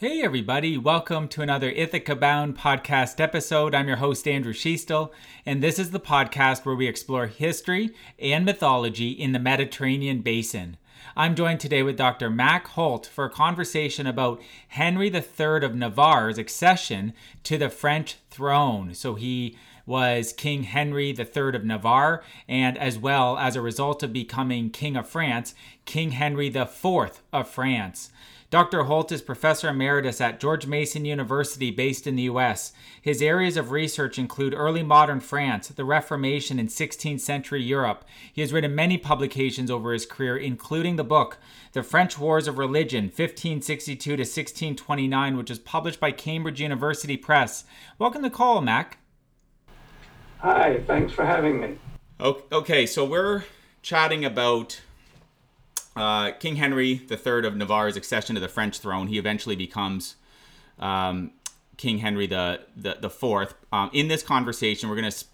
Hey, everybody, welcome to another Ithaca Bound podcast episode. I'm your host, Andrew Schiestel, and this is the podcast where we explore history and mythology in the Mediterranean basin. I'm joined today with Dr. Mack Holt for a conversation about Henry III of Navarre's accession to the French throne. So he was King Henry III of Navarre, and as well as a result of becoming King of France, King Henry IV of France. Dr. Holt is professor emeritus at George Mason University, based in the U.S. His areas of research include early modern France, the Reformation, and 16th century Europe. He has written many publications over his career, including the book The French Wars of Religion, 1562 to 1629, which is published by Cambridge University Press. Welcome to the call, Mack. Hi, thanks for having me. Okay, so we're chatting about uh, King Henry III of Navarre's accession to the French throne. He eventually becomes um, King Henry the the, the fourth. Um, in this conversation, we're going to s-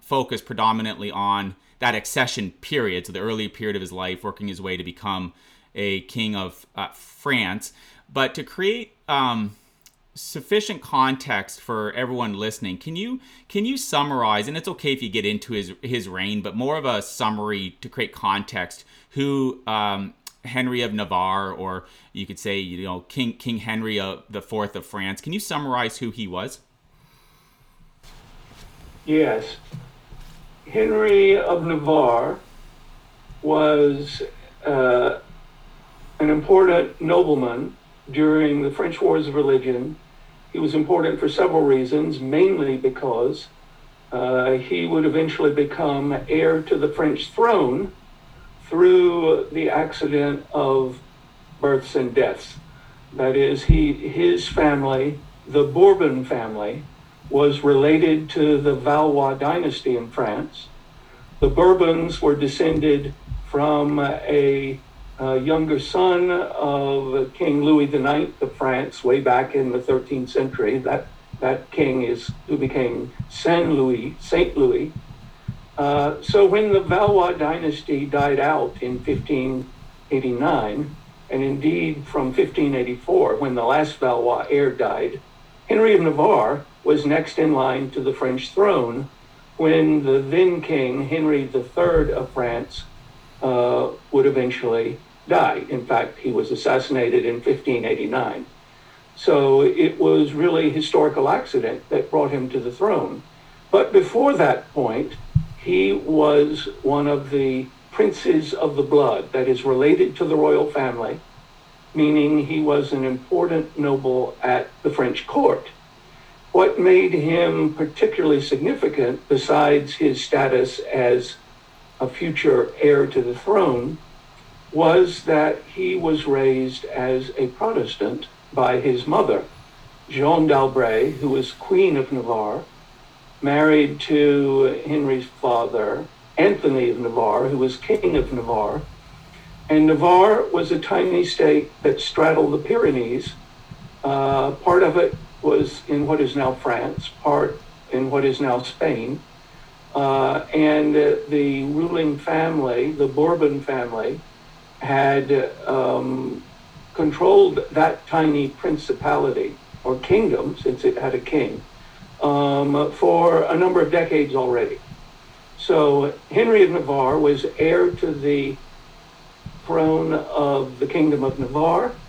focus predominantly on that accession period, so the early period of his life, working his way to become a king of uh, France. But to create um, sufficient context for everyone listening, can you can you summarize? And it's okay if you get into his his reign, but more of a summary to create context who um, Henry of Navarre, or you could say, you know, King King Henry of the Fourth of France. Can you summarize who he was? Yes, Henry of Navarre was uh, an important nobleman during the French Wars of Religion. He was important for several reasons, mainly because uh, he would eventually become heir to the French throne through the accident of births and deaths. That is, he, his family, the Bourbon family, was related to the Valois dynasty in France. The Bourbons were descended from a, a younger son of King Louis IX of France way back in the 13th century. That, that king is who became Saint Louis, Saint Louis, uh, so when the Valois dynasty died out in 1589, and indeed from 1584, when the last Valois heir died, Henry of Navarre was next in line to the French throne when the then king, Henry III of France, uh, would eventually die. In fact, he was assassinated in 1589. So it was really historical accident that brought him to the throne. But before that point, he was one of the princes of the blood that is related to the royal family, meaning he was an important noble at the French court. What made him particularly significant, besides his status as a future heir to the throne, was that he was raised as a Protestant by his mother, Jeanne d'Albret, who was Queen of Navarre, married to Henry's father, Anthony of Navarre, who was king of Navarre. And Navarre was a tiny state that straddled the Pyrenees. Uh, part of it was in what is now France, part in what is now Spain. Uh, and uh, the ruling family, the Bourbon family, had um, controlled that tiny principality or kingdom, since it had a king, um, for a number of decades already. So Henry of Navarre was heir to the throne of the Kingdom of Navarre,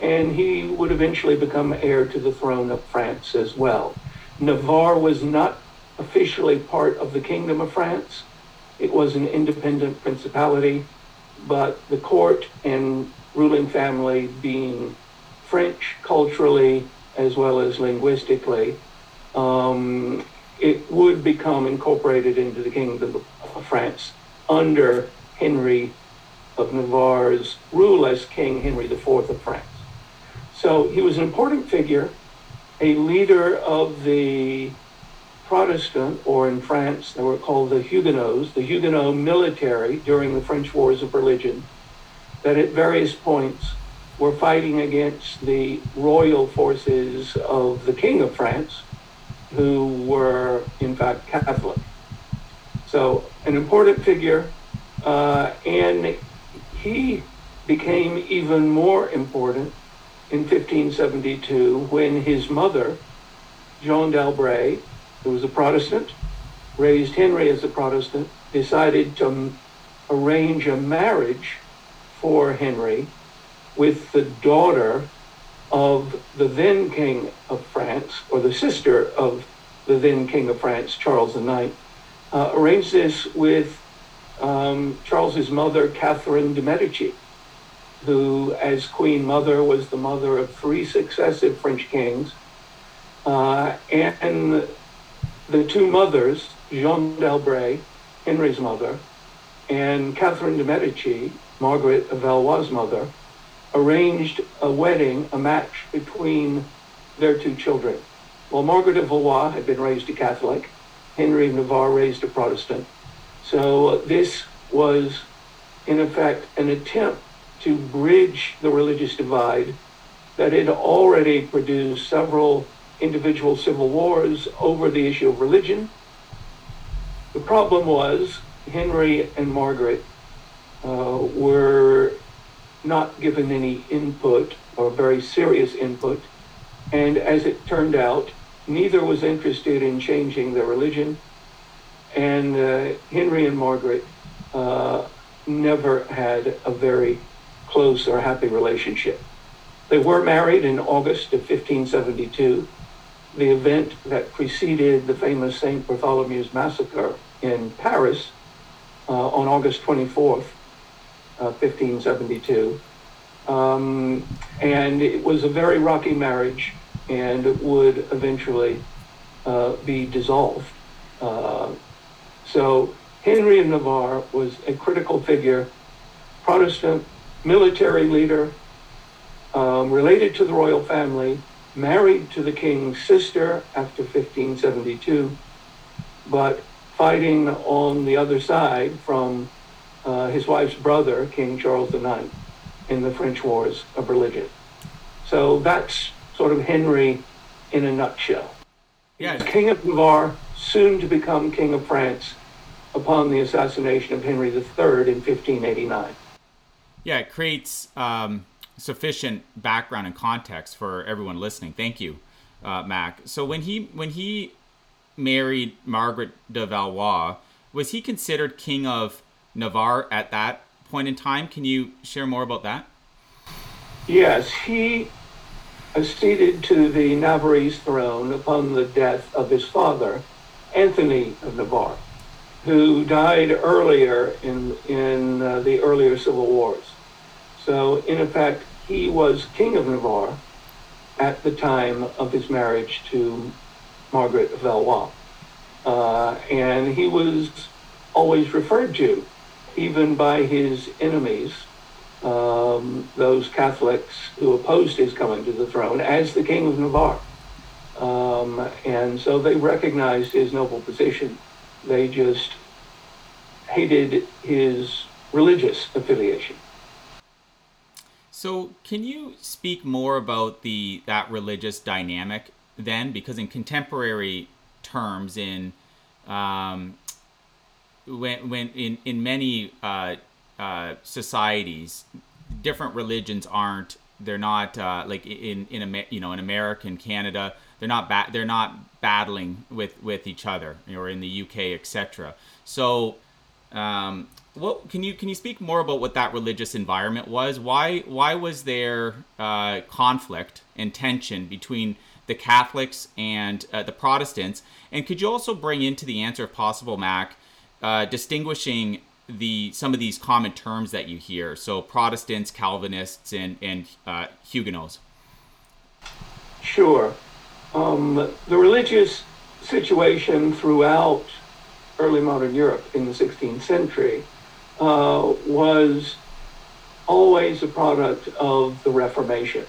and he would eventually become heir to the throne of France as well. Navarre was not officially part of the Kingdom of France. It was an independent principality, but the court and ruling family being French culturally as well as linguistically um, it would become incorporated into the Kingdom of France under Henry of Navarre's rule as King Henry IV of France. So he was an important figure, a leader of the Protestant, or in France they were called the Huguenots, the Huguenot military during the French Wars of Religion, that at various points were fighting against the royal forces of the King of France, who were in fact Catholic. So an important figure, uh, and he became even more important in 1572 when his mother, Jeanne d'Albret, who was a Protestant, raised Henry as a Protestant, decided to arrange a marriage for Henry with the daughter of the then King of France, or the sister of the then King of France, Charles IX. Uh, arranged this with um, Charles's mother, Catherine de' Medici, who, as Queen Mother, was the mother of three successive French kings. Uh, and the two mothers, Jeanne d'Albret, Henry's mother, and Catherine de' Medici, Margaret of Valois' mother, arranged a wedding, a match between their two children. Well, Margaret of Valois had been raised a Catholic, Henry of Navarre raised a Protestant. So uh, this was, in effect, an attempt to bridge the religious divide that had already produced several individual civil wars over the issue of religion. The problem was Henry and Margaret uh, were not given any input or very serious input. And as it turned out, neither was interested in changing their religion. And uh, Henry and Margaret uh, never had a very close or happy relationship. They were married in August of 1572, the event that preceded the famous St. Bartholomew's Massacre in Paris uh, on August 24th, 1572. Uh, um, and it was a very rocky marriage and it would eventually uh, be dissolved. Uh, so Henry of Navarre was a critical figure, Protestant military leader, um, related to the royal family, married to the king's sister after 1572, but fighting on the other side from uh, his wife's brother, King Charles IX, in the French Wars of Religion. So that's sort of Henry in a nutshell. Yeah. King of Navarre, soon to become King of France upon the assassination of Henry III in 1589. Yeah, it creates um, sufficient background and context for everyone listening. Thank you, uh, Mack. So when he when he married Margaret de Valois, was he considered king of Navarre at that point in time. Can you share more about that? Yes, he acceded to the Navarrese throne upon the death of his father, Anthony of Navarre, who died earlier in, in uh, the earlier civil wars. So, in effect, he was king of Navarre at the time of his marriage to Margaret of Valois. Uh, and he was always referred to even by his enemies, um, those Catholics who opposed his coming to the throne, as the King of Navarre. Um, and so they recognized his noble position. They just hated his religious affiliation. So, can you speak more about the that religious dynamic then? Because in contemporary terms, in um, when when in in many uh, uh, societies, different religions aren't they're not uh, like in in you know in American Canada they're not ba- they're not battling with with each other or in the UK etc. So um, what can you can you speak more about what that religious environment was? Why why was there uh, conflict and tension between the Catholics and uh, the Protestants? And could you also bring into the answer, if possible, Mack, uh, distinguishing the some of these common terms that you hear. So Protestants, Calvinists, and and uh, Huguenots. Sure, um, the religious situation throughout early modern Europe in the 16th century uh, was always a product of the Reformation,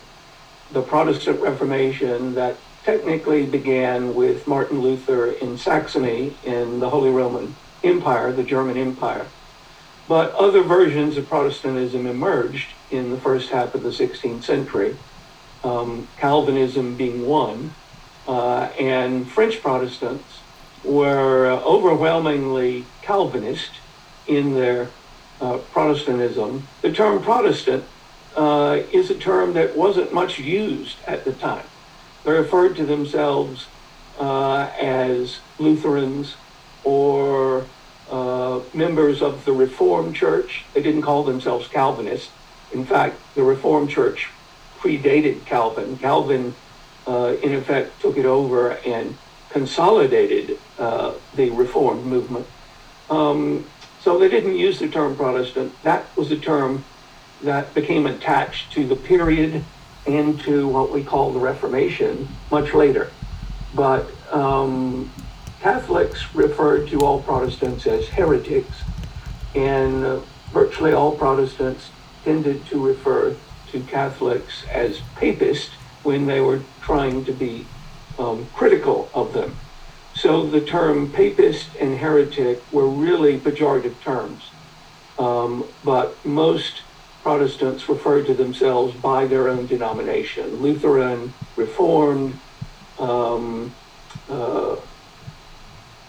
the Protestant Reformation that technically began with Martin Luther in Saxony in the Holy Roman Empire, the German Empire. But other versions of Protestantism emerged in the first half of the 16th century, um, Calvinism being one, uh, and French Protestants were overwhelmingly Calvinist in their uh, Protestantism. The term Protestant uh, is a term that wasn't much used at the time. They referred to themselves uh, as Lutherans or uh, members of the Reformed Church. They didn't call themselves Calvinists. In fact, the Reformed Church predated Calvin. Calvin, uh, in effect, took it over and consolidated uh, the Reformed movement. Um, so they didn't use the term Protestant. That was a term that became attached to the period and to what we call the Reformation much later. But um, Catholics referred to all Protestants as heretics, and uh, virtually all Protestants tended to refer to Catholics as papists when they were trying to be um, critical of them. So the term papist and heretic were really pejorative terms. Um, but most Protestants referred to themselves by their own denomination Lutheran, Reformed, um, uh,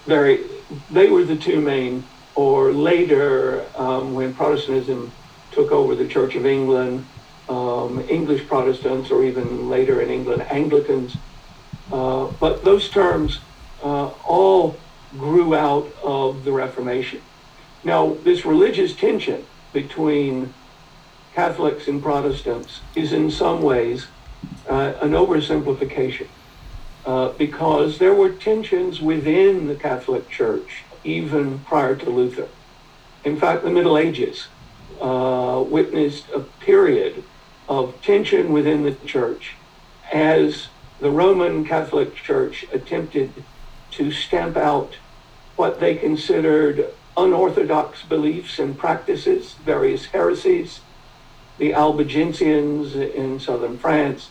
very, they were the two main, or later, um, when Protestantism took over the Church of England, um, English Protestants, or even later in England, Anglicans. Uh, but those terms uh, all grew out of the Reformation. Now, this religious tension between Catholics and Protestants is in some ways uh, an oversimplification uh, because there were tensions within the Catholic Church even prior to Luther. In fact, the Middle Ages uh, witnessed a period of tension within the church as the Roman Catholic Church attempted to stamp out what they considered unorthodox beliefs and practices, various heresies, the Albigensians in southern France,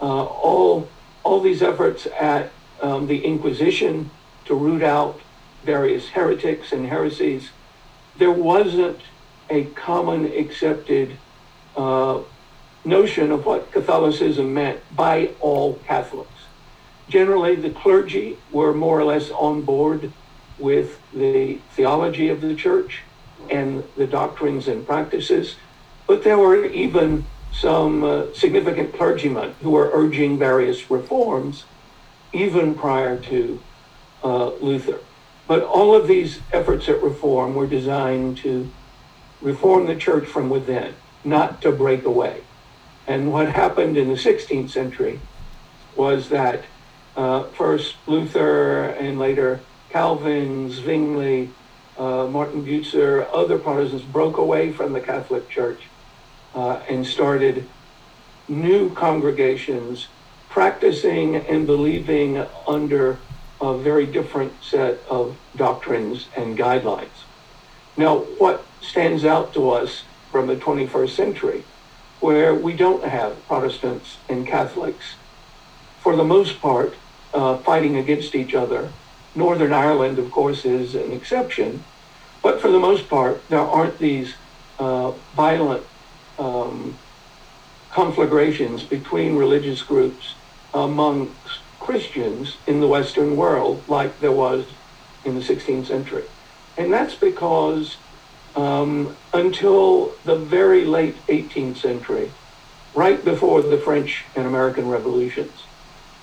uh, all, all these efforts at um, the Inquisition to root out various heretics and heresies, there wasn't a common accepted uh, notion of what Catholicism meant by all Catholics. Generally, the clergy were more or less on board with the theology of the church and the doctrines and practices but there were even some uh, significant clergymen who were urging various reforms even prior to uh, Luther. But all of these efforts at reform were designed to reform the church from within, not to break away. And what happened in the 16th century was that uh, first Luther and later Calvin, Zwingli, uh, Martin Bucer, other Protestants broke away from the Catholic Church uh, and started new congregations practicing and believing under a very different set of doctrines and guidelines. Now, what stands out to us from the 21st century, where we don't have Protestants and Catholics, for the most part, uh, fighting against each other. Northern Ireland, of course, is an exception, but for the most part, there aren't these uh, violent um, conflagrations between religious groups among Christians in the Western world like there was in the 16th century. And that's because um, until the very late 18th century, right before the French and American revolutions,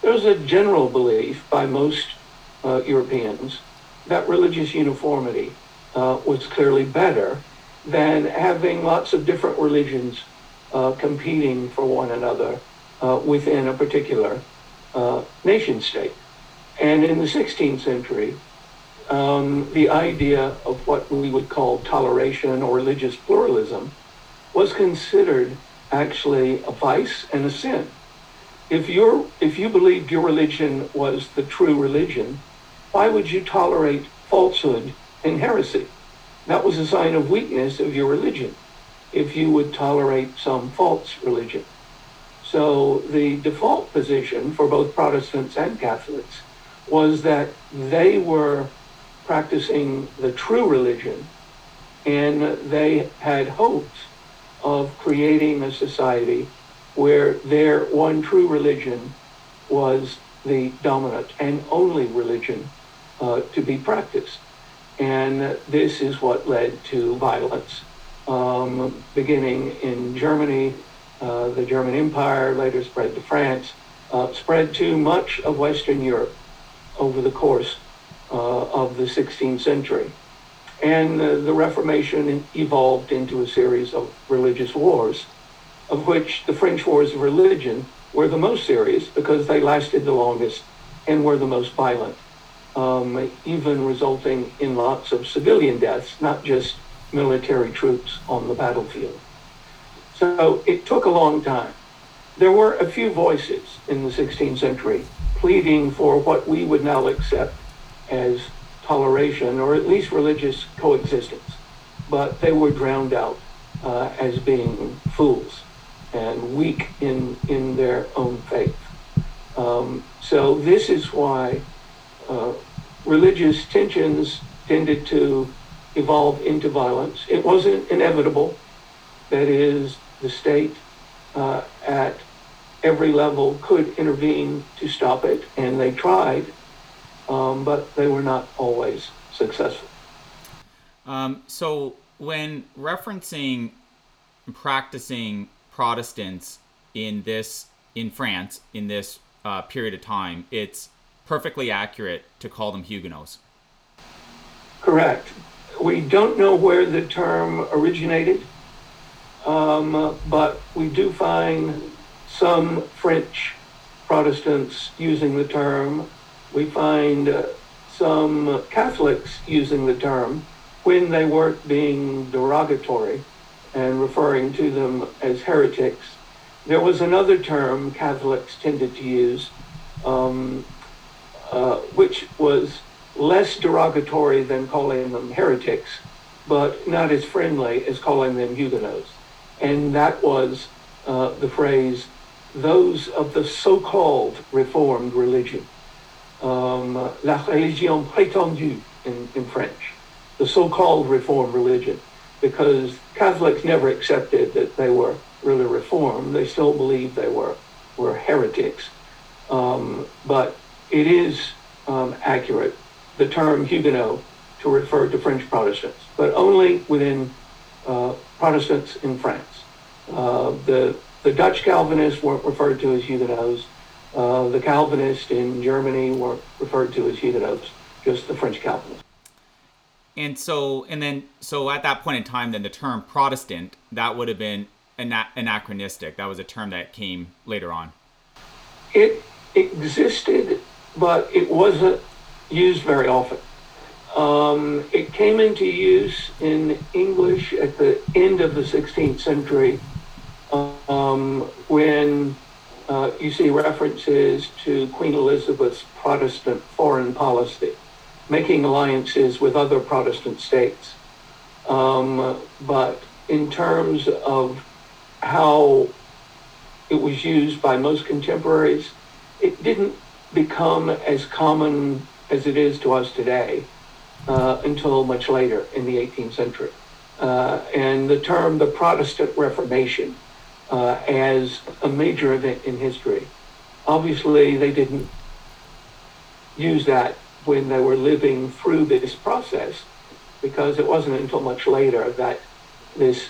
there was a general belief by most uh, Europeans that religious uniformity uh, was clearly better than having lots of different religions uh, competing for one another uh, within a particular uh, nation state. And in the 16th century, um, the idea of what we would call toleration or religious pluralism was considered actually a vice and a sin. If, you if you believed your religion was the true religion, why would you tolerate falsehood and heresy? That was a sign of weakness of your religion if you would tolerate some false religion. So the default position for both Protestants and Catholics was that they were practicing the true religion and they had hopes of creating a society where their one true religion was the dominant and only religion uh, to be practiced. And this is what led to violence, um, beginning in Germany, uh, the German Empire, later spread to France, uh, spread to much of Western Europe over the course uh, of the 16th century. And uh, the Reformation evolved into a series of religious wars, of which the French Wars of Religion were the most serious because they lasted the longest and were the most violent, um, even resulting in lots of civilian deaths, not just military troops on the battlefield. So it took a long time. There were a few voices in the 16th century pleading for what we would now accept as toleration or at least religious coexistence, but they were drowned out uh, as being fools and weak in, in their own faith. Um, so this is why uh, religious tensions tended to evolve into violence. It wasn't inevitable. That is, the state uh, at every level could intervene to stop it, and they tried, um, but they were not always successful. Um, so, when referencing practicing Protestants in this in France in this uh, period of time, it's perfectly accurate to call them Huguenots. Correct. We don't know where the term originated, um, but we do find some French Protestants using the term. We find uh, some Catholics using the term when they weren't being derogatory and referring to them as heretics. There was another term Catholics tended to use, um, uh, which was less derogatory than calling them heretics, but not as friendly as calling them Huguenots. And that was uh, the phrase, those of the so-called Reformed religion. Um, la religion prétendue in, in French, the so-called Reformed religion, because Catholics never accepted that they were really Reformed. They still believed they were, were heretics. Um, but it is um, accurate, the term Huguenot, to refer to French Protestants, but only within uh, Protestants in France. Uh, the, the Dutch Calvinists weren't referred to as Huguenots. Uh, the Calvinists in Germany weren't referred to as Huguenots, just the French Calvinists. And so, and then, so at that point in time, then the term Protestant, that would have been ana- anachronistic. That was a term that came later on. It existed, but it wasn't used very often. Um, it came into use in English at the end of the 16th century um, when uh, you see references to Queen Elizabeth's Protestant foreign policy, making alliances with other Protestant states. Um, but in terms of how it was used by most contemporaries, it didn't become as common as it is to us today uh, until much later in the 18th century. Uh, and the term the Protestant Reformation uh, as a major event in history. Obviously, they didn't use that when they were living through this process because it wasn't until much later that this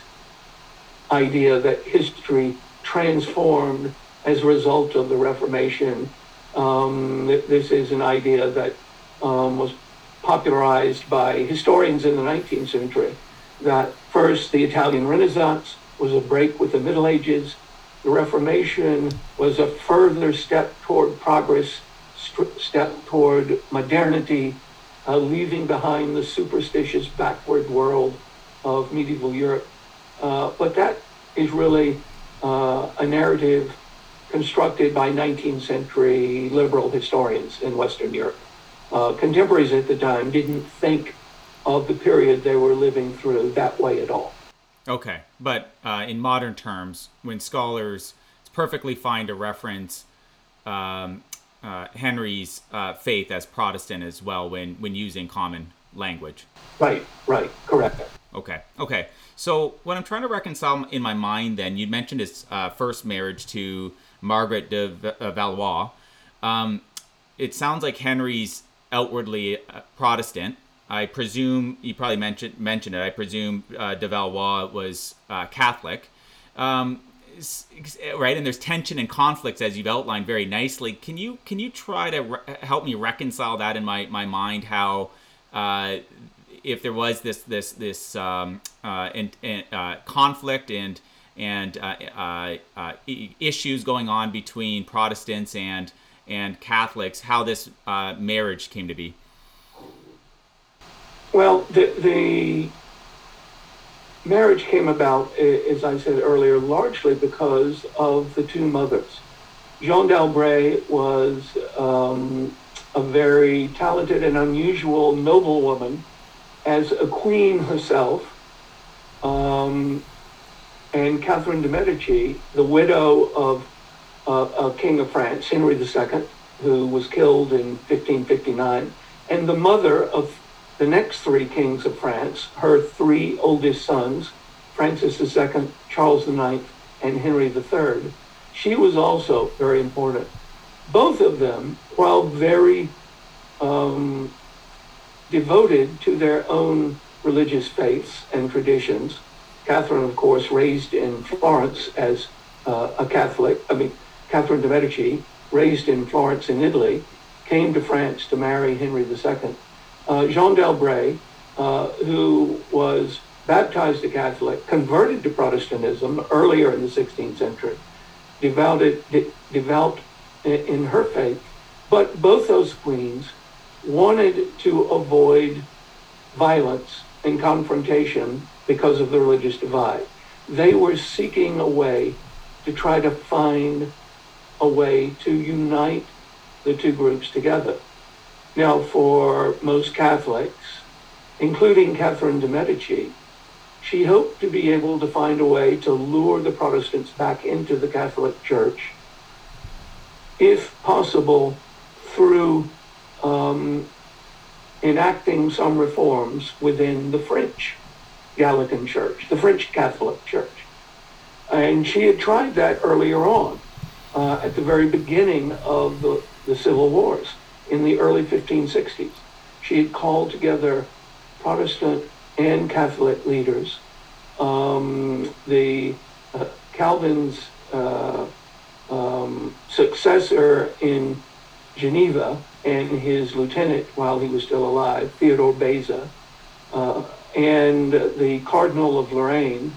idea that history transformed as a result of the Reformation. Um, this is an idea that um, was popularized by historians in the 19th century. That first, the Italian Renaissance was a break with the Middle Ages. The Reformation was a further step toward progress, st- step toward modernity, uh, leaving behind the superstitious backward world of medieval Europe. Uh, but that is really uh, a narrative constructed by 19th century liberal historians in Western Europe. Uh, contemporaries at the time didn't think of the period they were living through that way at all. Okay, but uh, in modern terms, when scholars, it's perfectly fine to reference um, uh, Henry's uh, faith as Protestant as well when when using common language. Right, right, correct. Okay, okay. So what I'm trying to reconcile in my mind, then you mentioned his uh, first marriage to Margaret de uh, Valois. Um, it sounds like Henry's outwardly uh, Protestant. I presume you probably mentioned mentioned it. I presume uh, de Valois was uh, Catholic. Um, right and there's tension and conflicts as you've outlined very nicely can you can you try to re- help me reconcile that in my my mind how uh, if there was this this this um, uh, and, and uh, conflict and and uh, uh, uh, issues going on between Protestants and and Catholics, how this marriage came to be. Well, the, the marriage came about, as I said earlier, largely because of the two mothers. Jeanne d'Albret was um, a very talented and unusual noblewoman as a queen herself. Um, and Catherine de' Medici, the widow of uh, a king of France, Henry II, who was killed in 1559, and the mother of the next three kings of France, her three oldest sons, Francis II, Charles IX, and Henry III. She was also very important. Both of them, while very um, devoted to their own religious faiths and traditions, Catherine, of course, raised in Florence as uh, a Catholic, I mean, Catherine de' Medici, raised in Florence in Italy, came to France to marry Henry II uh, Jeanne d'Albret, uh, who was baptized a Catholic, converted to Protestantism earlier in the 16th century, devoted, de- devout in her faith. But both those queens wanted to avoid violence and confrontation because of the religious divide. They were seeking a way to try to find a way to unite the two groups together. Now, for most Catholics, including Catherine de' Medici, she hoped to be able to find a way to lure the Protestants back into the Catholic Church, if possible, through um, enacting some reforms within the French Gallican Church, the French Catholic Church. And she had tried that earlier on, uh, at the very beginning of the, the Civil Wars in the early 1560s. She had called together Protestant and Catholic leaders. Um, the uh, Calvin's uh, um, successor in Geneva and his lieutenant while he was still alive, Theodore Beza, uh, and the Cardinal of Lorraine,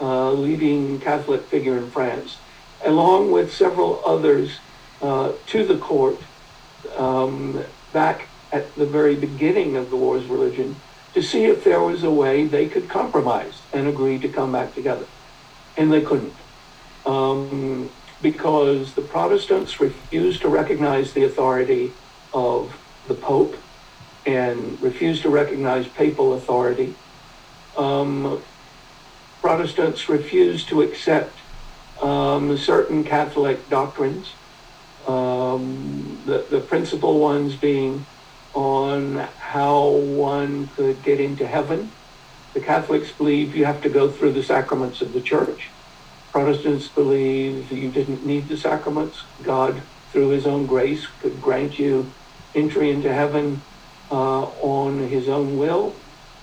uh, leading Catholic figure in France, along with several others uh, to the court um, back at the very beginning of the war's religion to see if there was a way they could compromise and agree to come back together. And they couldn't. Um, because the Protestants refused to recognize the authority of the Pope and refused to recognize papal authority. Um, Protestants refused to accept um, certain Catholic doctrines um, the, the principal ones being on how one could get into heaven. The Catholics believe you have to go through the sacraments of the church. Protestants believe you didn't need the sacraments. God, through his own grace, could grant you entry into heaven uh, on his own will.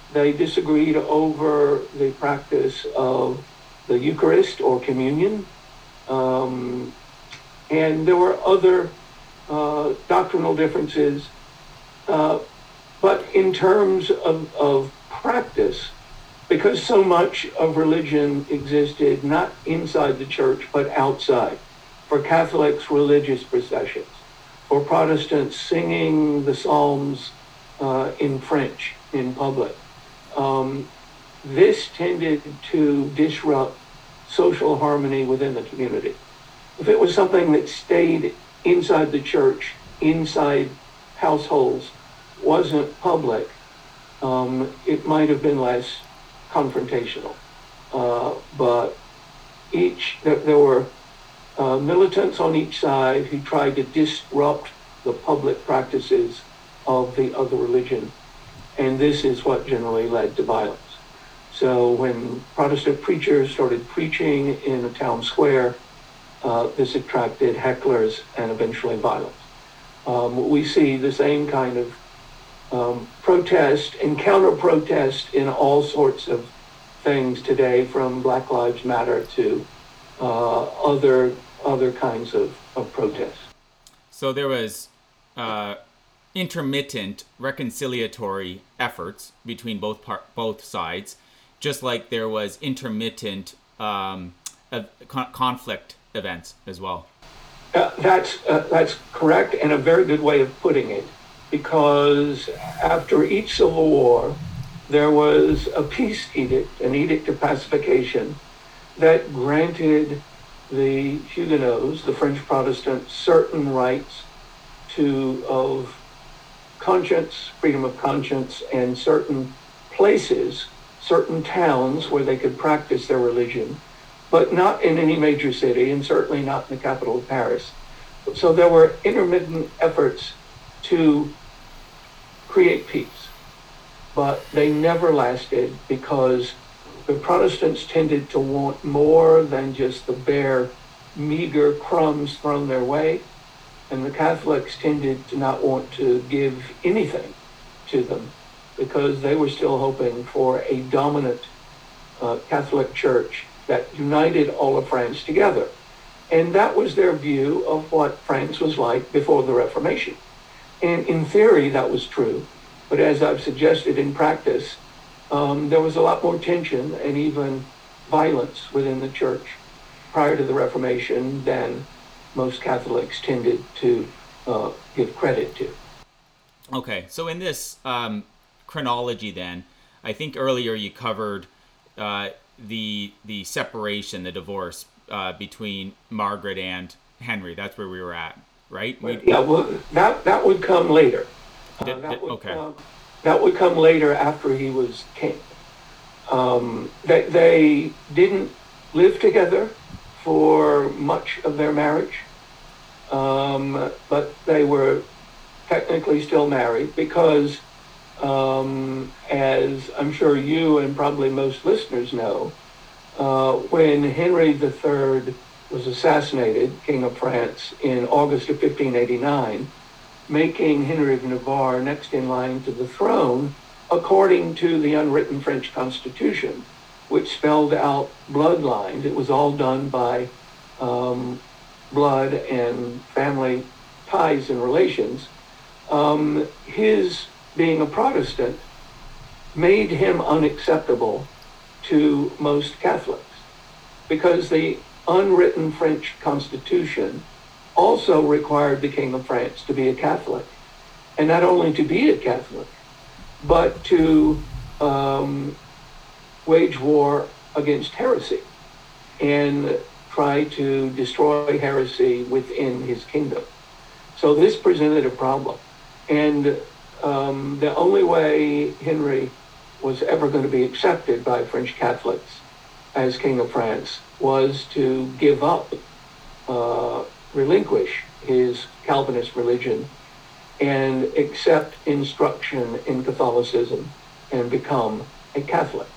They disagreed over the practice of the Eucharist or communion. Um, and there were other uh, doctrinal differences. Uh, but in terms of, of practice, because so much of religion existed not inside the church but outside, for Catholics, religious processions, for Protestants, singing the Psalms uh, in French in public. Um, this tended to disrupt social harmony within the community. If it was something that stayed inside the church, inside households, wasn't public, um, it might have been less confrontational. Uh, but each, there, there were uh, militants on each side who tried to disrupt the public practices of the other religion. And this is what generally led to violence. So when Protestant preachers started preaching in a town square, uh, this attracted hecklers and eventually violence. Um, we see the same kind of um, protest and counter protest in all sorts of things today, from Black Lives Matter to uh, other other kinds of, of protests. So there was uh, intermittent reconciliatory efforts between both par- both sides, just like there was intermittent um, con- conflict events as well. Uh, that's uh, that's correct, and a very good way of putting it, because after each civil war, there was a peace edict, an edict of pacification, that granted the Huguenots, the French Protestants, certain rights to of conscience, freedom of conscience, and certain places, certain towns where they could practice their religion, but not in any major city, and certainly not in the capital of Paris. So there were intermittent efforts to create peace, but they never lasted because the Protestants tended to want more than just the bare, meager crumbs thrown their way, and the Catholics tended to not want to give anything to them because they were still hoping for a dominant uh, Catholic Church that united all of France together. And that was their view of what France was like before the Reformation. And in theory, that was true. But as I've suggested in practice, um, there was a lot more tension and even violence within the church prior to the Reformation than most Catholics tended to uh, give credit to. Okay, so in this um, chronology, then, I think earlier you covered uh, the the separation, the divorce uh, between Margaret and Henry. That's where we were at, right? We, yeah, well, that that would come later. Did, uh, that would, okay. Uh, that would come later after he was king. Um, they, they didn't live together for much of their marriage, um, but they were technically still married because, um, as I'm sure you and probably most listeners know, uh, when Henry III was assassinated, King of France, in August of 1589, making Henry of Navarre next in line to the throne according to the unwritten French constitution, which spelled out bloodlines. It was all done by um, blood and family ties and relations. Um, his being a Protestant made him unacceptable to most Catholics because the unwritten French constitution also required the King of France to be a Catholic. And not only to be a Catholic, but to um, wage war against heresy and try to destroy heresy within his kingdom. So this presented a problem. And um, the only way Henry was ever going to be accepted by French Catholics as King of France was to give up uh, relinquish his Calvinist religion and accept instruction in Catholicism and become a Catholic.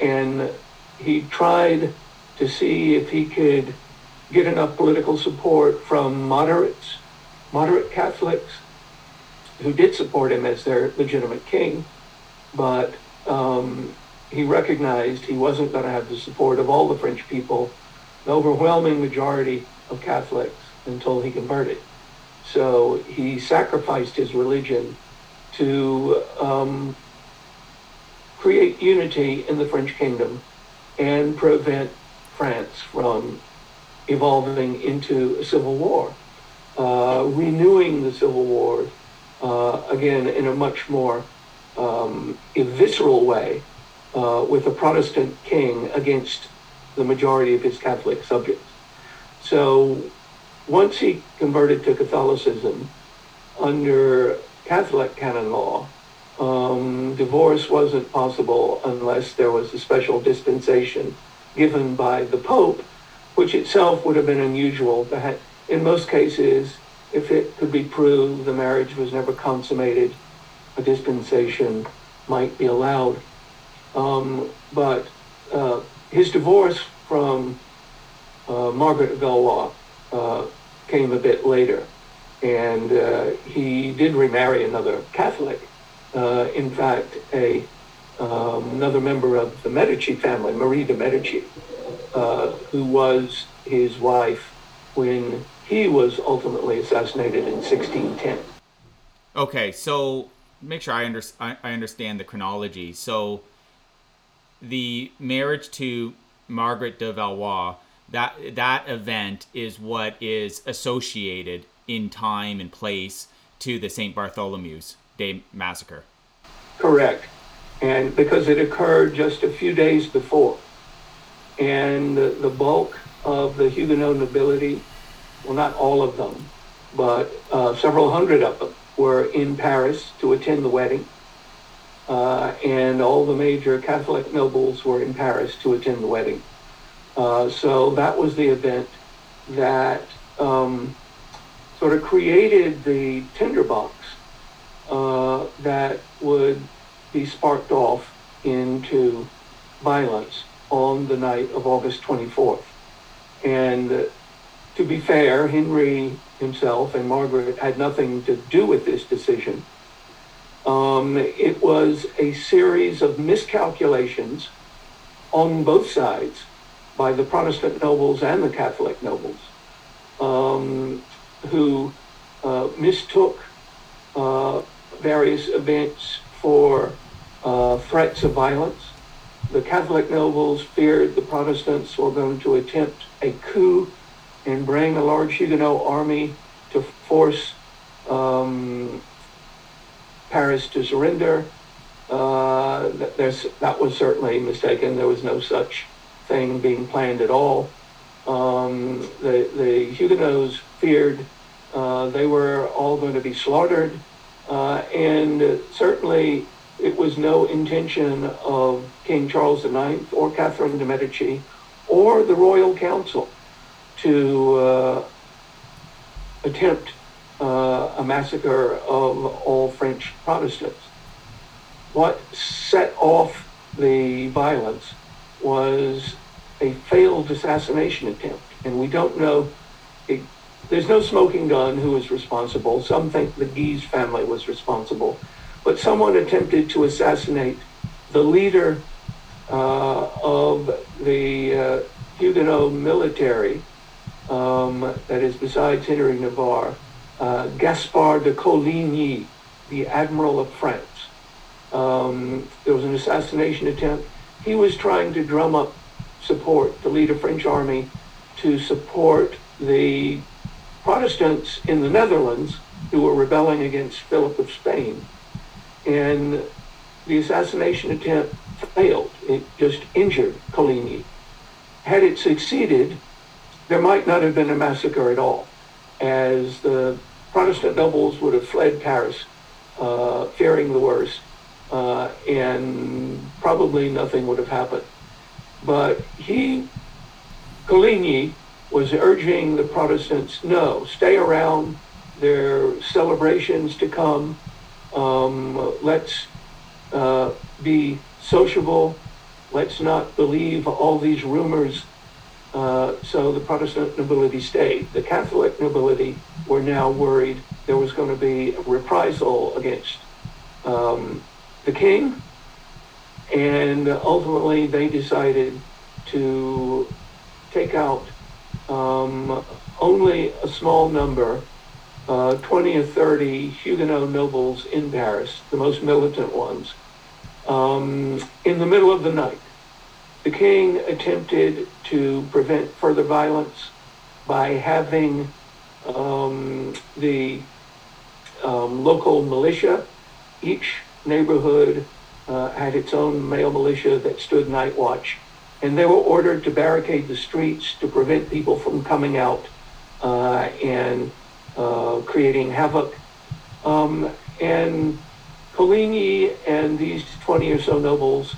And he tried to see if he could get enough political support from moderates, moderate Catholics who did support him as their legitimate king, but um, he recognized he wasn't going to have the support of all the French people, the overwhelming majority of Catholics until he converted. So he sacrificed his religion to um, create unity in the French kingdom and prevent France from evolving into a civil war, uh, renewing the civil war uh, again in a much more um, visceral way uh, with a Protestant king against the majority of his Catholic subjects. So once he converted to Catholicism under Catholic canon law, um, divorce wasn't possible unless there was a special dispensation given by the Pope, which itself would have been unusual. In most cases, if it could be proved the marriage was never consummated, a dispensation might be allowed. Um, but uh, his divorce from uh, Margaret of Valois uh, came a bit later. And uh, he did remarry another Catholic, uh, in fact, a um, another member of the Medici family, Marie de Medici. uh, who was his wife when he was ultimately assassinated in 1610. Okay, so make sure I, under, I, I understand the chronology. So the marriage to Margaret de Valois, that that event is what is associated in time and place to the St. Bartholomew's Day massacre. Correct. And because it occurred just a few days before. And the, the bulk of the Huguenot nobility, well, not all of them, but uh, several hundred of them were in Paris to attend the wedding. Uh, and all the major Catholic nobles were in Paris to attend the wedding. Uh, so that was the event that um, sort of created the tinderbox uh, that would be sparked off into violence on the night of August 24th. And to be fair, Henry himself and Margaret had nothing to do with this decision. Um, it was a series of miscalculations on both sides by the Protestant nobles and the Catholic nobles um, who uh, mistook uh, various events for uh, threats of violence. The Catholic nobles feared the Protestants were going to attempt a coup and bring a large Huguenot army to force um, Paris to surrender. Uh, that was certainly mistaken. There was no such thing being planned at all. Um, the, the Huguenots feared uh, they were all going to be slaughtered, uh, and certainly it was no intention of King Charles IX or Catherine de' Medici or the Royal Council to uh, attempt uh, a massacre of all French Protestants. What set off the violence was a failed assassination attempt, and we don't know. It, there's no smoking gun who is responsible. Some think the Guise family was responsible, but someone attempted to assassinate the leader uh, of the uh, Huguenot military, um, that is, besides Henry Navarre, uh, Gaspard de Coligny, the Admiral of France. Um, there was an assassination attempt. He was trying to drum up support, to lead a French army to support the Protestants in the Netherlands who were rebelling against Philip of Spain. And the assassination attempt failed. It just injured Coligny. Had it succeeded, there might not have been a massacre at all, as the Protestant nobles would have fled Paris, uh, fearing the worst, uh, and probably nothing would have happened. But he, Coligny, was urging the Protestants, no, stay around. There are celebrations to come. Um, let's uh, be sociable. Let's not believe all these rumors. Uh, so the Protestant nobility stayed. The Catholic nobility were now worried there was going to be a reprisal against um, the king and ultimately, they decided to take out um, only a small number, uh, 20 or 30 Huguenot nobles in Paris, the most militant ones, um, in the middle of the night. The king attempted to prevent further violence by having um, the um, local militia, each neighborhood uh, had its own male militia that stood night watch. And they were ordered to barricade the streets to prevent people from coming out uh, and uh, creating havoc. Um, and Coligny and these 20 or so nobles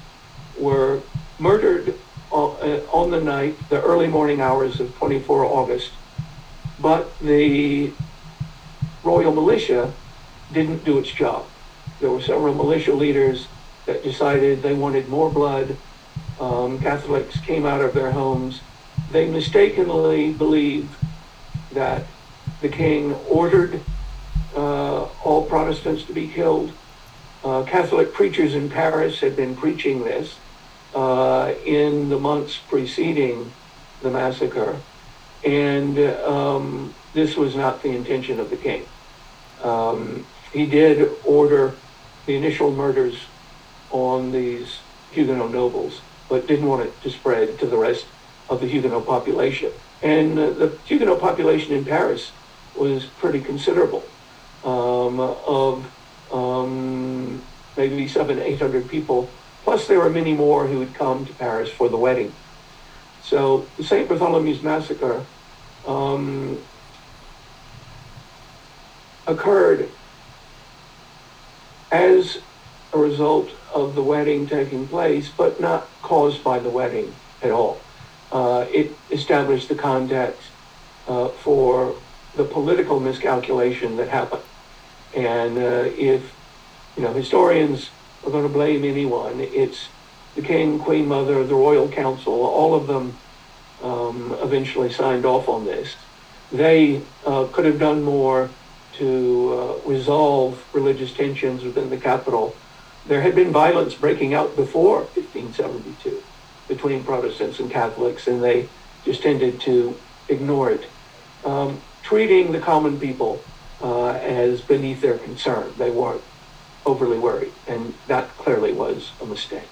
were murdered on, uh, on the night, the early morning hours of 24 August. But the royal militia didn't do its job. There were several militia leaders that decided they wanted more blood. Um, Catholics came out of their homes. They mistakenly believed that the king ordered uh, all Protestants to be killed. Uh, Catholic preachers in Paris had been preaching this uh, in the months preceding the massacre, and um, this was not the intention of the king. Um, he did order the initial murders on these Huguenot nobles, but didn't want it to spread to the rest of the Huguenot population. And uh, the Huguenot population in Paris was pretty considerable, um, of um, maybe seven, eight hundred people. Plus, there were many more who had come to Paris for the wedding. So the St. Bartholomew's massacre um, occurred as a result of the wedding taking place, but not caused by the wedding at all. Uh, it established the context uh, for the political miscalculation that happened. And uh, if, you know, historians are going to blame anyone, it's the king, queen mother, the royal council, all of them um, eventually signed off on this. They uh, could have done more to uh, resolve religious tensions within the capital. There had been violence breaking out before 1572 between Protestants and Catholics, and they just tended to ignore it, um, treating the common people uh, as beneath their concern. They weren't overly worried, and that clearly was a mistake.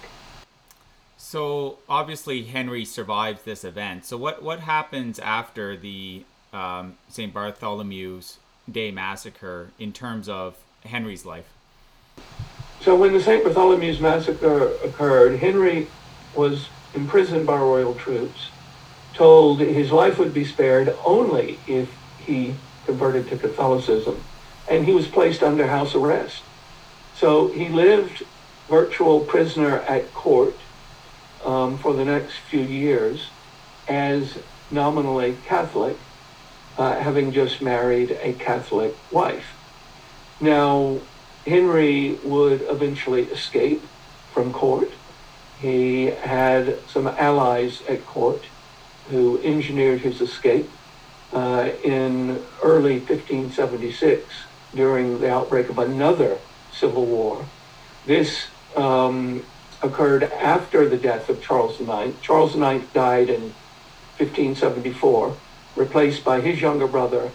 So obviously Henry survives this event. So what what happens after the um, St. Bartholomew's Day massacre in terms of Henry's life? So when the St. Bartholomew's massacre occurred, Henry was imprisoned by royal troops, told his life would be spared only if he converted to Catholicism, and he was placed under house arrest. So he lived virtual prisoner at court um, for the next few years as nominally Catholic, uh, having just married a Catholic wife. Now, Henry would eventually escape from court he had some allies at court who engineered his escape uh, in early 1576 during the outbreak of another civil war. This um, occurred after the death of Charles IX. Charles IX died in 1574, replaced by his younger brother,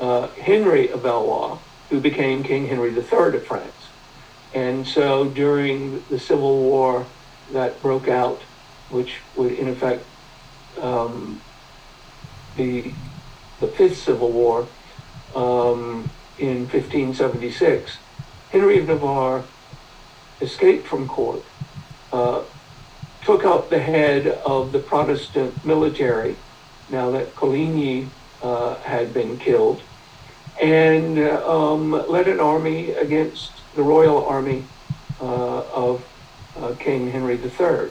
uh, Henry of Valois, who became King Henry III of France. And so during the Civil War that broke out, which would in effect um, be the Fifth Civil War um, in 1576. Henry of Navarre escaped from court, uh, took out the head of the Protestant military, now that Coligny uh, had been killed, and um, led an army against the royal army uh, of uh, King Henry III.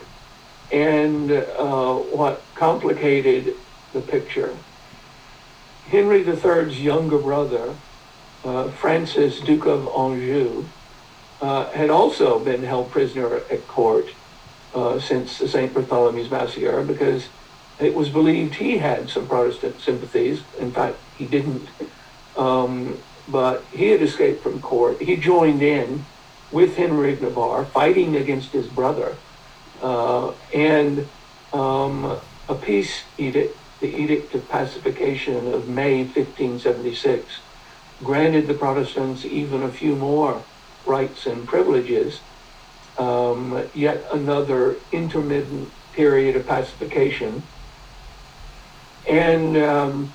And uh, what complicated the picture, Henry III's younger brother, uh, Francis, Duke of Anjou, uh, had also been held prisoner at court uh, since the St. Bartholomew's Massacre because it was believed he had some Protestant sympathies. In fact, he didn't. Um, but he had escaped from court. He joined in with Henry of Navarre, fighting against his brother, uh, and um, a peace edict, the Edict of Pacification of May 1576, granted the Protestants even a few more rights and privileges. Um, yet another intermittent period of pacification. And um,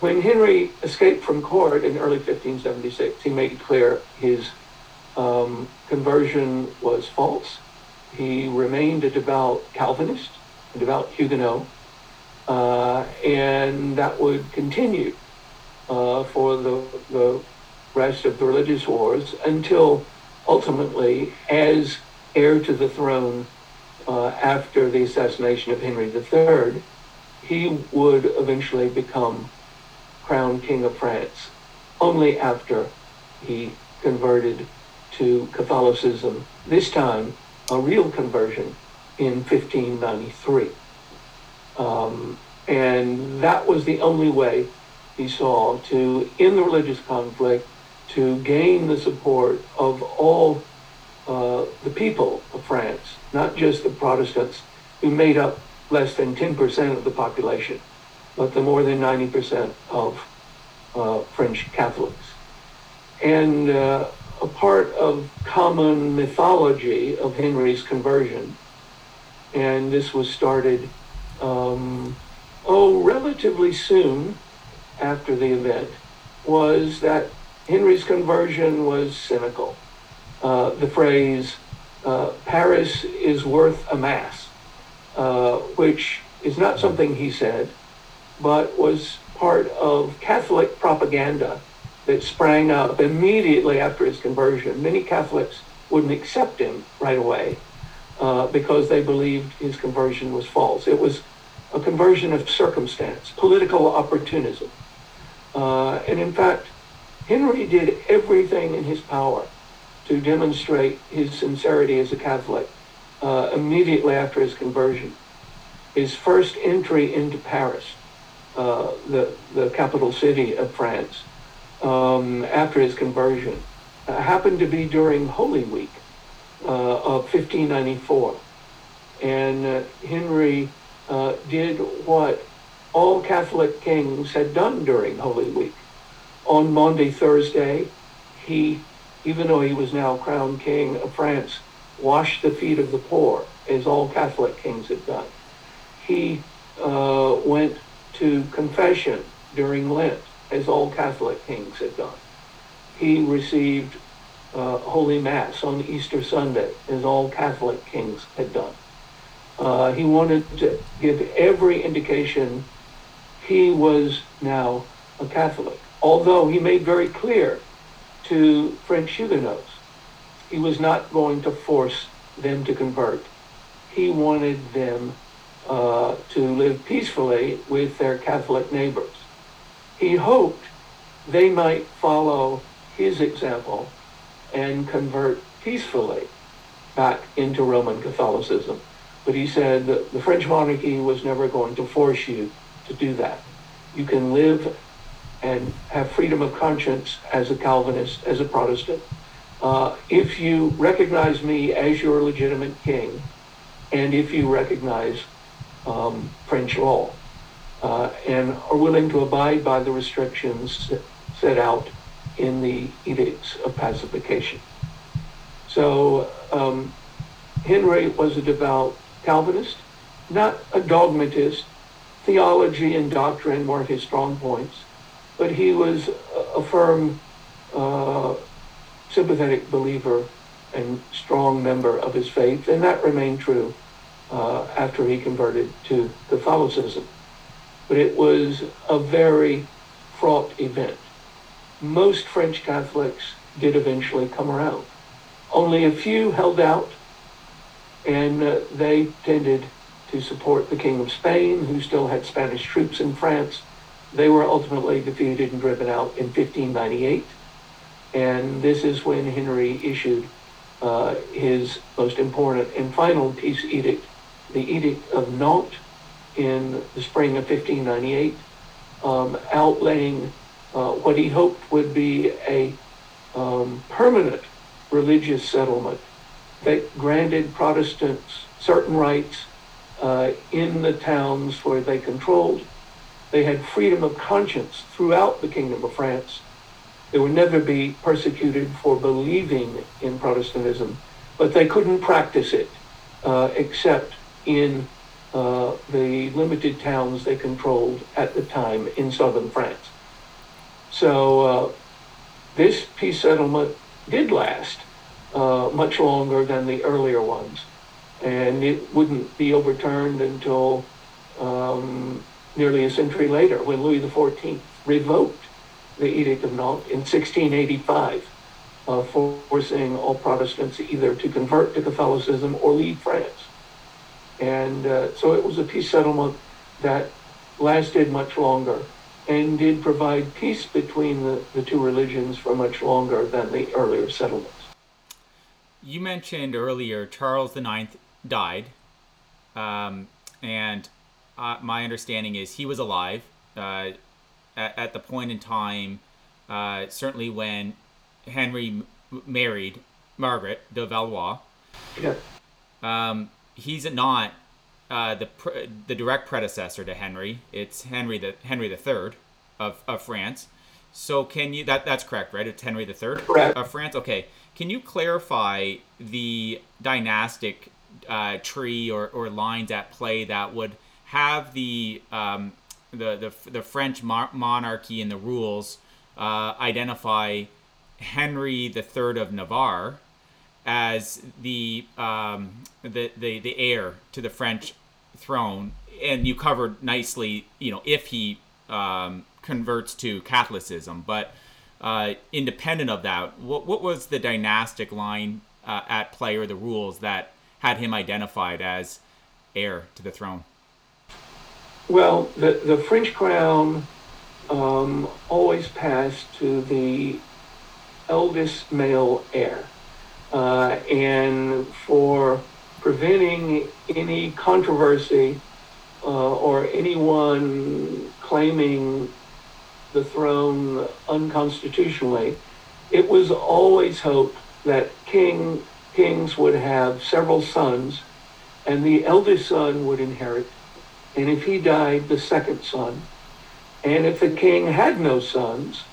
when Henry escaped from court in early 1576, he made clear his um, conversion was false. He remained a devout Calvinist, a devout Huguenot, uh, and that would continue uh, for the, the rest of the religious wars until ultimately, as heir to the throne uh, after the assassination of Henry III, he would eventually become crowned king of France only after he converted to Catholicism, this time a real conversion in 1593. Um, and that was the only way he saw to end the religious conflict, to gain the support of all uh, the people of France, not just the Protestants who made up less than 10% of the population, but the more than 90% of uh, French Catholics. And uh, a part of common mythology of Henry's conversion, and this was started, um, oh, relatively soon after the event, was that Henry's conversion was cynical. Uh, the phrase, uh, Paris is worth a mass, uh, which is not something he said, but was part of Catholic propaganda that sprang up immediately after his conversion. Many Catholics wouldn't accept him right away uh, because they believed his conversion was false. It was a conversion of circumstance, political opportunism. Uh, and in fact, Henry did everything in his power to demonstrate his sincerity as a Catholic uh, immediately after his conversion. His first entry into Paris, uh, the, the capital city of France, um, after his conversion, uh, happened to be during Holy Week uh, of 1594. And uh, Henry uh, did what all Catholic kings had done during Holy Week. On Maundy Thursday, he even though he was now crowned king of France, washed the feet of the poor, as all Catholic kings had done. He uh, went to confession during Lent, as all Catholic kings had done. He received uh, Holy Mass on Easter Sunday, as all Catholic kings had done. Uh, he wanted to give every indication he was now a Catholic, although he made very clear to French Huguenots. He was not going to force them to convert. He wanted them uh, to live peacefully with their Catholic neighbors. He hoped they might follow his example and convert peacefully back into Roman Catholicism. But he said that the French monarchy was never going to force you to do that. You can live and have freedom of conscience as a Calvinist, as a Protestant. Uh, if you recognize me as your legitimate king, and if you recognize um, French law, uh, and are willing to abide by the restrictions set out in the edicts of pacification. So um, Henry was a devout Calvinist, not a dogmatist. Theology and doctrine weren't his strong points but he was a firm, uh, sympathetic believer and strong member of his faith, and that remained true uh, after he converted to Catholicism. But it was a very fraught event. Most French Catholics did eventually come around. Only a few held out, and uh, they tended to support the King of Spain, who still had Spanish troops in France, they were ultimately defeated and driven out in 1598. And this is when Henry issued uh, his most important and final peace edict, the Edict of Nantes, in the spring of 1598, um, outlaying uh, what he hoped would be a um, permanent religious settlement that granted Protestants certain rights uh, in the towns where they controlled they had freedom of conscience throughout the Kingdom of France. They would never be persecuted for believing in Protestantism, but they couldn't practice it uh, except in uh, the limited towns they controlled at the time in southern France. So uh, this peace settlement did last uh, much longer than the earlier ones, and it wouldn't be overturned until um, nearly a century later when Louis XIV revoked the Edict of Nantes in 1685, uh, forcing all Protestants either to convert to Catholicism or leave France. And uh, so it was a peace settlement that lasted much longer and did provide peace between the, the two religions for much longer than the earlier settlements. You mentioned earlier Charles IX died, um, and uh, my understanding is he was alive uh, at, at, the point in time, uh, certainly when Henry m- married Margaret de Valois. Yeah. Um, he's not uh, the the direct predecessor to Henry. It's Henry the Henry the Third of, of France. So can you that that's correct, right? It's Henry the Third of France. Okay, can you clarify the dynastic uh, tree or, or lines at play that would have the um, the, the the French mo- monarchy and the rules uh, identify Henry Third of Navarre as the, um, the the the heir to the French throne, and you covered nicely, you know, if he um, converts to Catholicism, but uh, independent of that, what what was the dynastic line uh, at play or the rules that had him identified as heir to the throne? Well, the the French crown um, always passed to the eldest male heir. Uh, and for preventing any controversy uh, or anyone claiming the throne unconstitutionally, it was always hoped that king kings would have several sons, and the eldest son would inherit, and if he died, the second son. And if the king had no sons,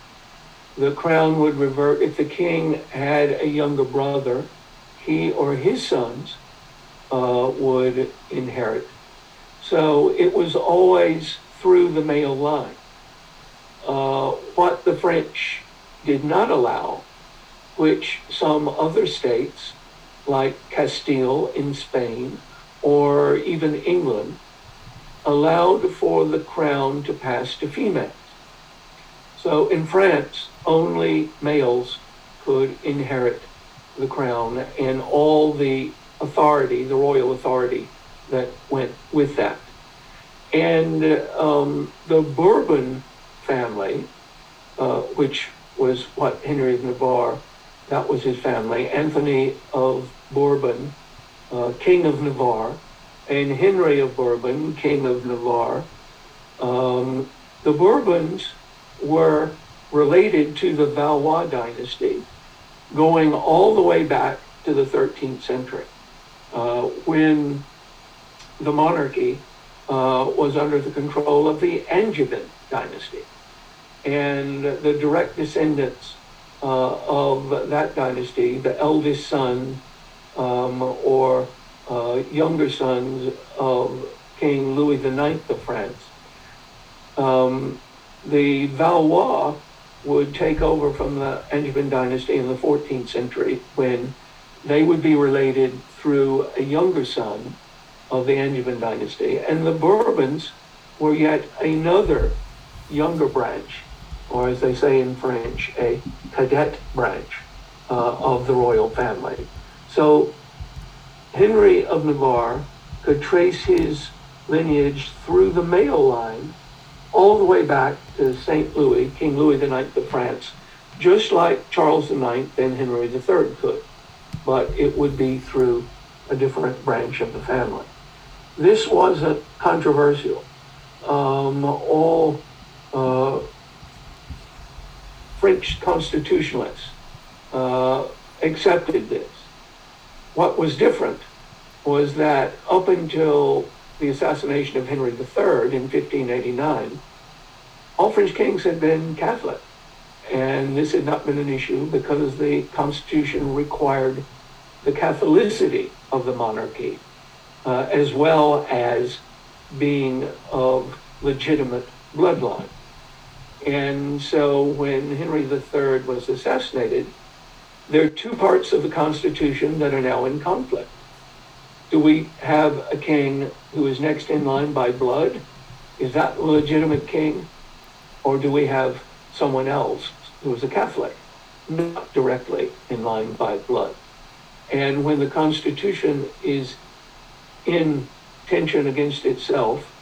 the crown would revert. If the king had a younger brother, he or his sons uh, would inherit. So it was always through the male line. Uh, what the French did not allow, which some other states, like Castile in Spain or even England, allowed for the crown to pass to females. So in France, only males could inherit the crown and all the authority, the royal authority that went with that. And um, the Bourbon family, uh, which was what Henry of Navarre, that was his family, Anthony of Bourbon, uh, King of Navarre, and Henry of Bourbon, King of Navarre. Um, the Bourbons were related to the Valois dynasty, going all the way back to the 13th century, uh, when the monarchy uh, was under the control of the Angevin dynasty. And the direct descendants uh, of that dynasty, the eldest son um, or uh, younger sons of King Louis IX of France, um, the Valois would take over from the Angevin dynasty in the 14th century when they would be related through a younger son of the Angevin dynasty. And the Bourbons were yet another younger branch, or as they say in French, a cadet branch uh, of the royal family. So Henry of Navarre could trace his lineage through the male line all the way back to St. Louis, King Louis IX of France, just like Charles IX and Henry III could, but it would be through a different branch of the family. This wasn't controversial. Um, all uh, French constitutionalists uh, accepted this. What was different was that up until the assassination of Henry III in 1589, all French kings had been Catholic. And this had not been an issue because the Constitution required the Catholicity of the monarchy, uh, as well as being of legitimate bloodline. And so when Henry III was assassinated, there are two parts of the Constitution that are now in conflict. Do we have a king who is next in line by blood? Is that a legitimate king? Or do we have someone else who is a Catholic, not directly in line by blood? And when the Constitution is in tension against itself,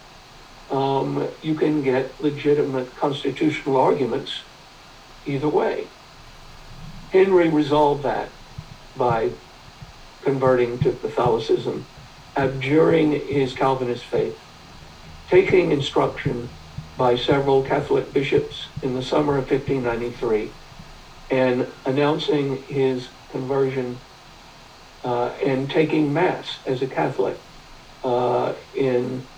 um, you can get legitimate constitutional arguments either way. Henry resolved that by converting to Catholicism, abjuring his Calvinist faith, taking instruction by several Catholic bishops in the summer of 1593, and announcing his conversion uh, and taking Mass as a Catholic uh, in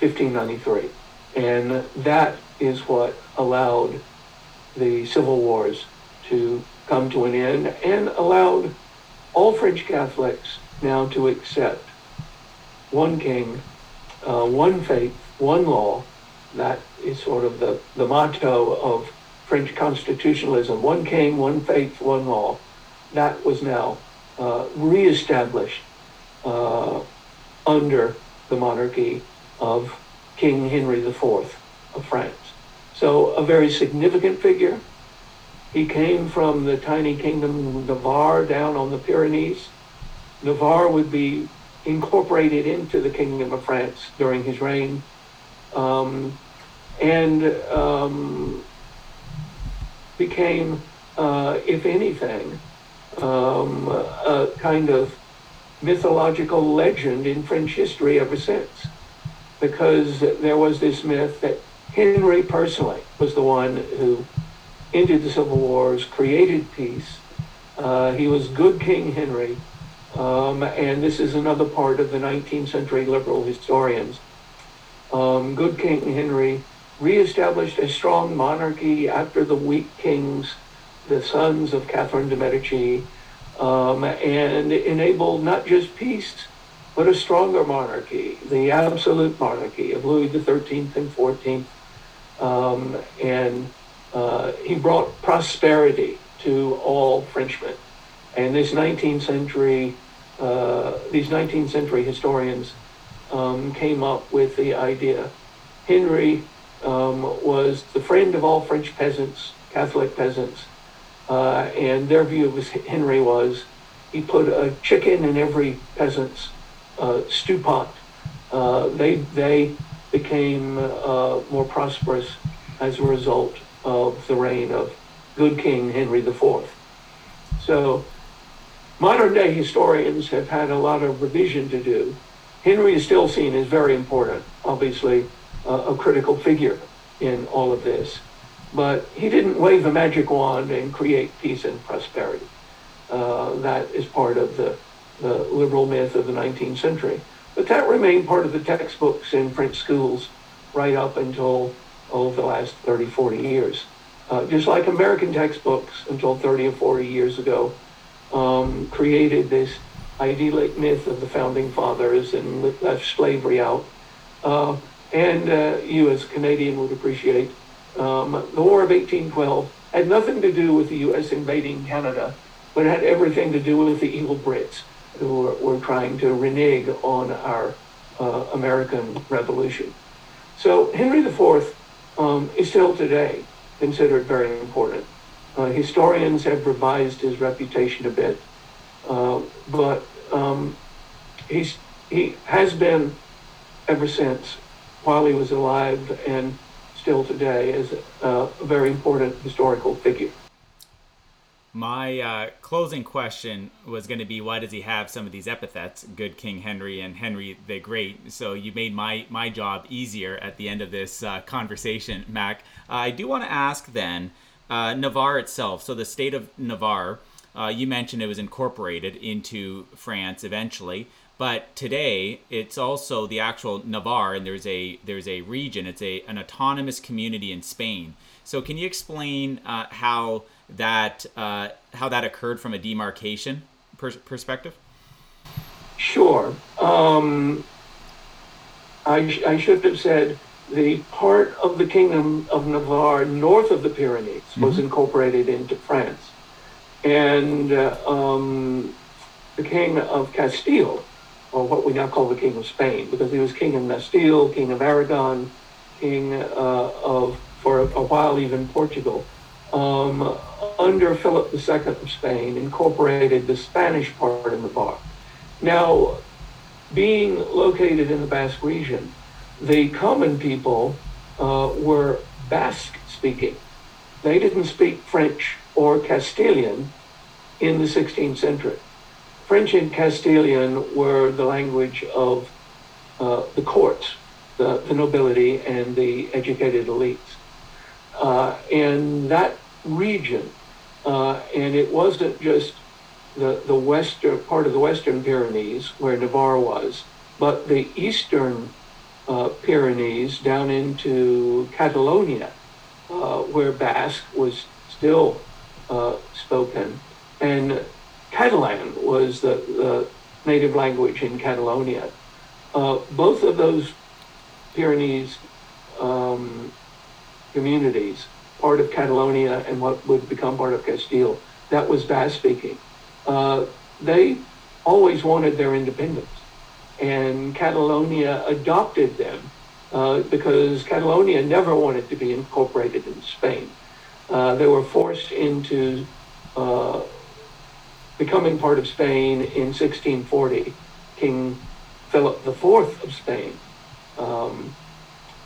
1593. And that is what allowed the civil wars to come to an end and allowed all French Catholics now to accept one king, uh, one faith, one law. That is sort of the, the motto of French constitutionalism one king, one faith, one law. That was now uh, reestablished uh, under the monarchy of King Henry IV of France. So, a very significant figure. He came from the tiny kingdom of Navarre down on the Pyrenees. Navarre would be incorporated into the Kingdom of France during his reign. Um, and um, became, uh, if anything, um, a kind of mythological legend in French history ever since. Because there was this myth that Henry personally was the one who ended the civil wars, created peace. Uh, he was good King Henry. Um, and this is another part of the 19th century liberal historians. Um, good King Henry reestablished a strong monarchy after the weak kings, the sons of Catherine de' Medici, um, and enabled not just peace, but a stronger monarchy, the absolute monarchy of Louis XIII and XIV. Um, and uh, he brought prosperity to all Frenchmen. And this 19th century, uh, these 19th century historians um, came up with the idea. Henry um, was the friend of all French peasants, Catholic peasants, uh, and their view of Henry was he put a chicken in every peasant's uh. Uh, they they became uh, more prosperous as a result of the reign of good King Henry IV. So modern day historians have had a lot of revision to do. Henry is still seen as very important, obviously uh, a critical figure in all of this. But he didn't wave a magic wand and create peace and prosperity. Uh, that is part of the, the liberal myth of the 19th century. But that remained part of the textbooks in French schools right up until oh, the last 30, 40 years. Uh, just like American textbooks until 30 or 40 years ago um, created this idyllic myth of the founding fathers and left slavery out. Uh, and uh, you as a Canadian would appreciate, um, the War of 1812 had nothing to do with the U.S. invading Canada, but it had everything to do with the evil Brits who were, trying to renege on our uh, American Revolution. So Henry IV um, is still today considered very important. Uh, historians have revised his reputation a bit, uh, but um, he's, he has been ever since while he was alive and still today as a, a very important historical figure. My uh, closing question was going to be why does he have some of these epithets, good King Henry and Henry the Great? So you made my, my job easier at the end of this uh, conversation, Mack. Uh, I do want to ask then uh, Navarre itself. So the state of Navarre, uh, you mentioned it was incorporated into France eventually. But today, it's also the actual Navarre, and there's a there's a region. It's a an autonomous community in Spain. So, can you explain uh, how that uh, how that occurred from a demarcation per- perspective? Sure. Um, I, sh- I should have said the part of the kingdom of Navarre north of the Pyrenees was mm-hmm. incorporated into France, and uh, um, the king of Castile or what we now call the King of Spain, because he was King of Castile, King of Aragon, King uh, of, for a, a, while, even Portugal. Um, under Philip II of Spain, incorporated the Spanish part in the Navarre. Now, being located in the Basque region, the common people uh, were Basque speaking. They didn't speak French or Castilian in the 16th century. French and Castilian were the language of uh, the courts, the, the, nobility, and the educated elites. Uh, and that region, uh, and it wasn't just the, the western part of the Western Pyrenees where Navarre was, but the eastern uh, Pyrenees down into Catalonia, uh, where Basque was still uh, spoken, and Catalan was the, the native language in Catalonia. Uh, both of those Pyrenees um, communities, part of Catalonia and what would become part of Castile, that was Basque speaking. Uh, they always wanted their independence, and Catalonia adopted them uh, because Catalonia never wanted to be incorporated in Spain. Uh, they were forced into uh, becoming part of Spain in 1640. King Philip IV of Spain, um,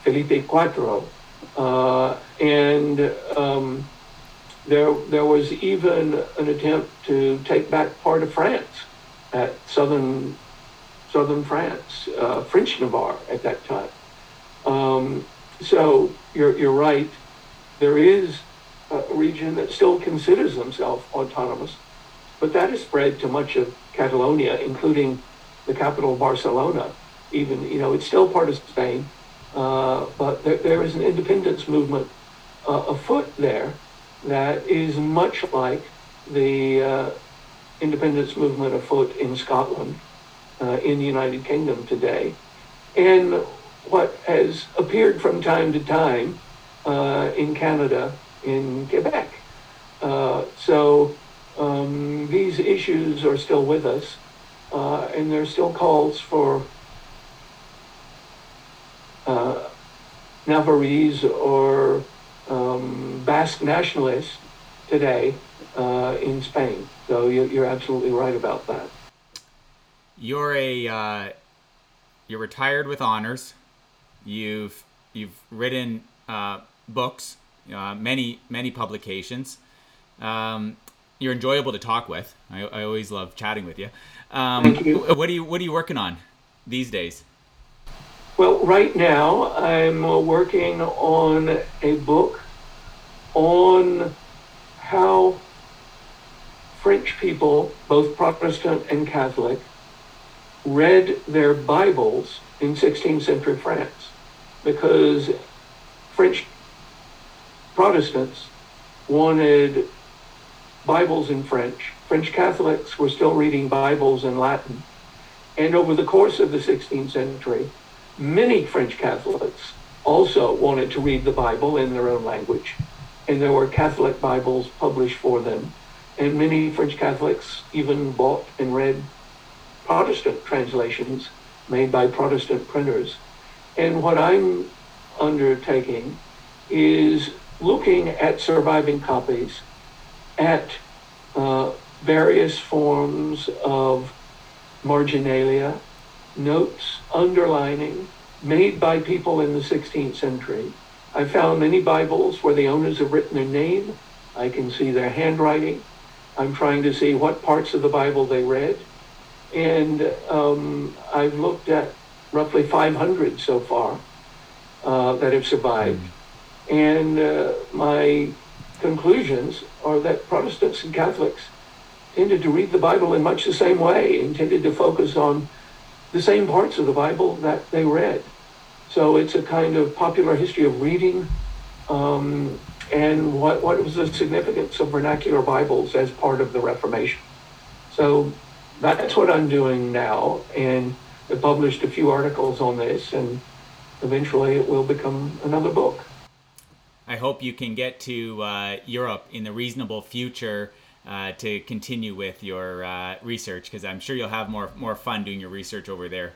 Felipe IV, uh, and um, there there was even an attempt to take back part of France at southern southern France, uh, French Navarre at that time. Um, so you're you're right. There is a region that still considers themselves autonomous, but that has spread to much of Catalonia, including the capital Barcelona. Even you know it's still part of Spain, uh, but there, there is an independence movement uh, afoot there that is much like the uh, independence movement afoot in Scotland, uh, in the United Kingdom today, and what has appeared from time to time uh, in Canada, in Quebec. Uh, so um, these issues are still with us, and there are still calls for uh, Navarrese or um, Basque nationalists today uh, in Spain. So you, are absolutely right about that. You're a uh, you're retired with honors. You've you've written uh, books, uh, many many publications. Um, you're enjoyable to talk with. I, I always love chatting with you. Um, Thank you. What are you What are you working on these days? Well, right now I'm uh, working on a book on how French people, both Protestant and Catholic, read their Bibles in 16th century France because French Protestants wanted Bibles in French. French Catholics were still reading Bibles in Latin. And over the course of the 16th century, many French Catholics also wanted to read the Bible in their own language. And there were Catholic Bibles published for them. And many French Catholics even bought and read Protestant translations made by Protestant printers. And what I'm undertaking is looking at surviving copies at uh, various forms of marginalia, notes, underlining, made by people in the 16th century. I found many Bibles where the owners have written their name. I can see their handwriting. I'm trying to see what parts of the Bible they read. And um, I've looked at roughly 500 so far uh, that have survived. And uh, my conclusions are that Protestants and Catholics tended to read the Bible in much the same way and tended to focus on the same parts of the Bible that they read. So it's a kind of popular history of reading um, and what, what was the significance of vernacular Bibles as part of the Reformation. So that's what I'm doing now. And I published a few articles on this and eventually it will become another book. I hope you can get to uh, Europe in the reasonable future uh, to continue with your uh, research because I'm sure you'll have more more fun doing your research over there.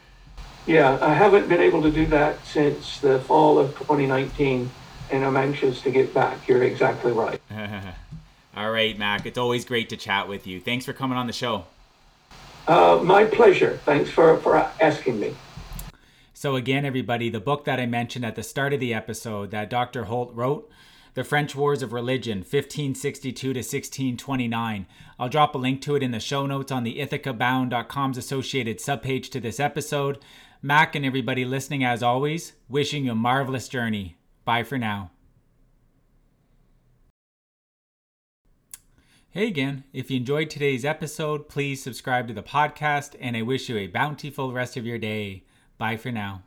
Yeah, I haven't been able to do that since the fall of 2019, and I'm anxious to get back. You're exactly right. All right, Mack. It's always great to chat with you. Thanks for coming on the show. Uh, my pleasure. Thanks for, for asking me. So, again, everybody, the book that I mentioned at the start of the episode that Dr. Holt wrote, The French Wars of Religion, 1562 to 1629. I'll drop a link to it in the show notes on the ithacabound.com's associated subpage to this episode. Mack and everybody listening, as always, wishing you a marvelous journey. Bye for now. Hey again, if you enjoyed today's episode, please subscribe to the podcast, and I wish you a bountiful rest of your day. Bye for now.